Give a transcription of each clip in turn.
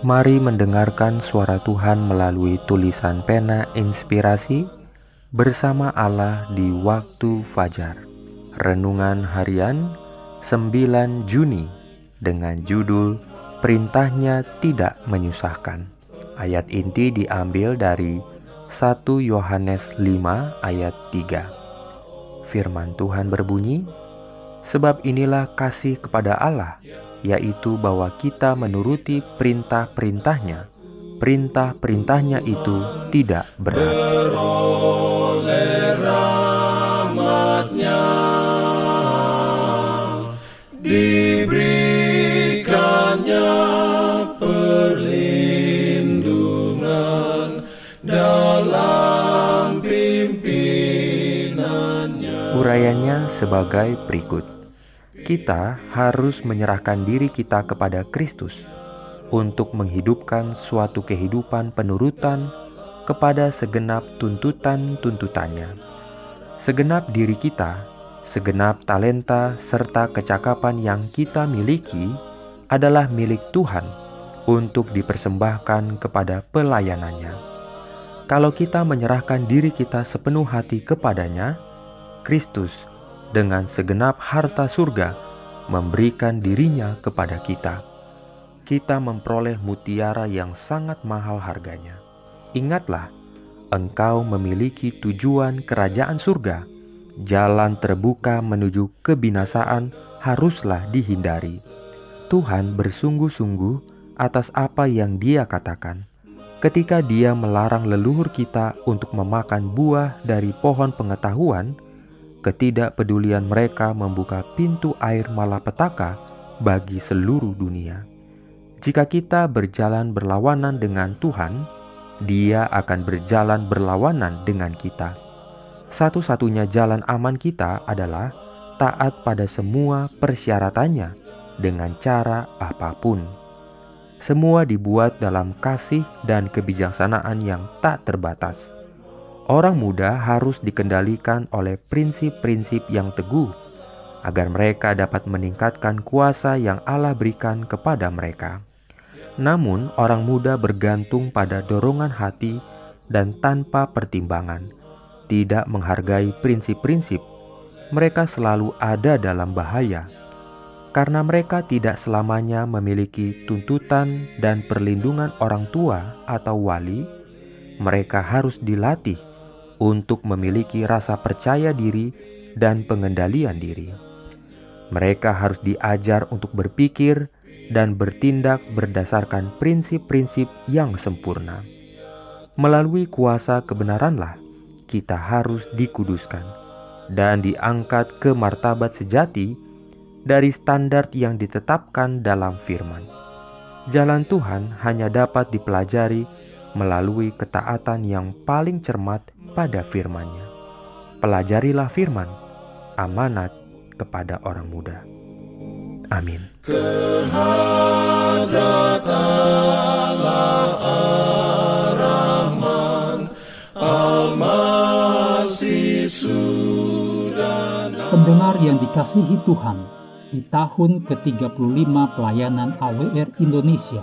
Mari mendengarkan suara Tuhan melalui tulisan pena inspirasi bersama Allah di waktu fajar. Renungan harian 9 Juni dengan judul Perintahnya Tidak Menyusahkan. Ayat inti diambil dari 1 Yohanes 5 ayat 3. Firman Tuhan berbunyi, Sebab inilah kasih kepada Allah, yaitu bahwa kita menuruti perintah-perintahnya. Perintah-perintahnya itu tidak berat. diberikannya perlindungan dalam pimpinannya. Urayanya sebagai berikut kita harus menyerahkan diri kita kepada Kristus untuk menghidupkan suatu kehidupan penurutan kepada segenap tuntutan-tuntutannya. Segenap diri kita, segenap talenta serta kecakapan yang kita miliki adalah milik Tuhan untuk dipersembahkan kepada pelayanannya. Kalau kita menyerahkan diri kita sepenuh hati kepadanya, Kristus dengan segenap harta surga memberikan dirinya kepada kita. Kita memperoleh mutiara yang sangat mahal harganya. Ingatlah, engkau memiliki tujuan kerajaan surga. Jalan terbuka menuju kebinasaan haruslah dihindari. Tuhan bersungguh-sungguh atas apa yang Dia katakan ketika Dia melarang leluhur kita untuk memakan buah dari pohon pengetahuan ketidakpedulian mereka membuka pintu air malapetaka bagi seluruh dunia. Jika kita berjalan berlawanan dengan Tuhan, Dia akan berjalan berlawanan dengan kita. Satu-satunya jalan aman kita adalah taat pada semua persyaratannya dengan cara apa pun. Semua dibuat dalam kasih dan kebijaksanaan yang tak terbatas Orang muda harus dikendalikan oleh prinsip-prinsip yang teguh agar mereka dapat meningkatkan kuasa yang Allah berikan kepada mereka. Namun, orang muda bergantung pada dorongan hati dan tanpa pertimbangan, tidak menghargai prinsip-prinsip. Mereka selalu ada dalam bahaya karena mereka tidak selamanya memiliki tuntutan dan perlindungan orang tua atau wali. Mereka harus dilatih untuk memiliki rasa percaya diri dan pengendalian diri. Mereka harus diajar untuk berpikir dan bertindak berdasarkan prinsip-prinsip yang sempurna. Melalui kuasa kebenaranlah kita harus dikuduskan dan diangkat ke martabat sejati dari standar yang ditetapkan dalam firman. Jalan Tuhan hanya dapat dipelajari melalui ketaatan yang paling cermat pada firman-Nya. Pelajarilah firman, amanat kepada orang muda. Amin. Pendengar yang dikasihi Tuhan, di tahun ke-35 pelayanan AWR Indonesia,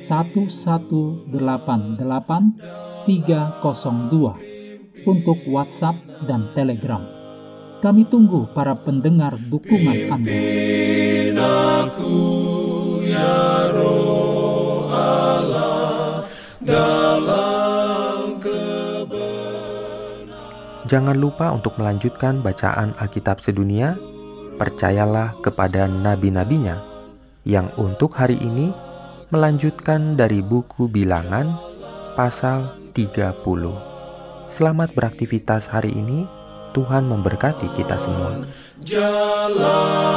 1188 302 untuk WhatsApp dan Telegram. Kami tunggu para pendengar dukungan Anda. Aku, ya Allah, Jangan lupa untuk melanjutkan bacaan Alkitab sedunia. Percayalah kepada nabi-nabinya yang untuk hari ini melanjutkan dari buku Bilangan pasal 30. Selamat beraktivitas hari ini. Tuhan memberkati kita semua. Jalan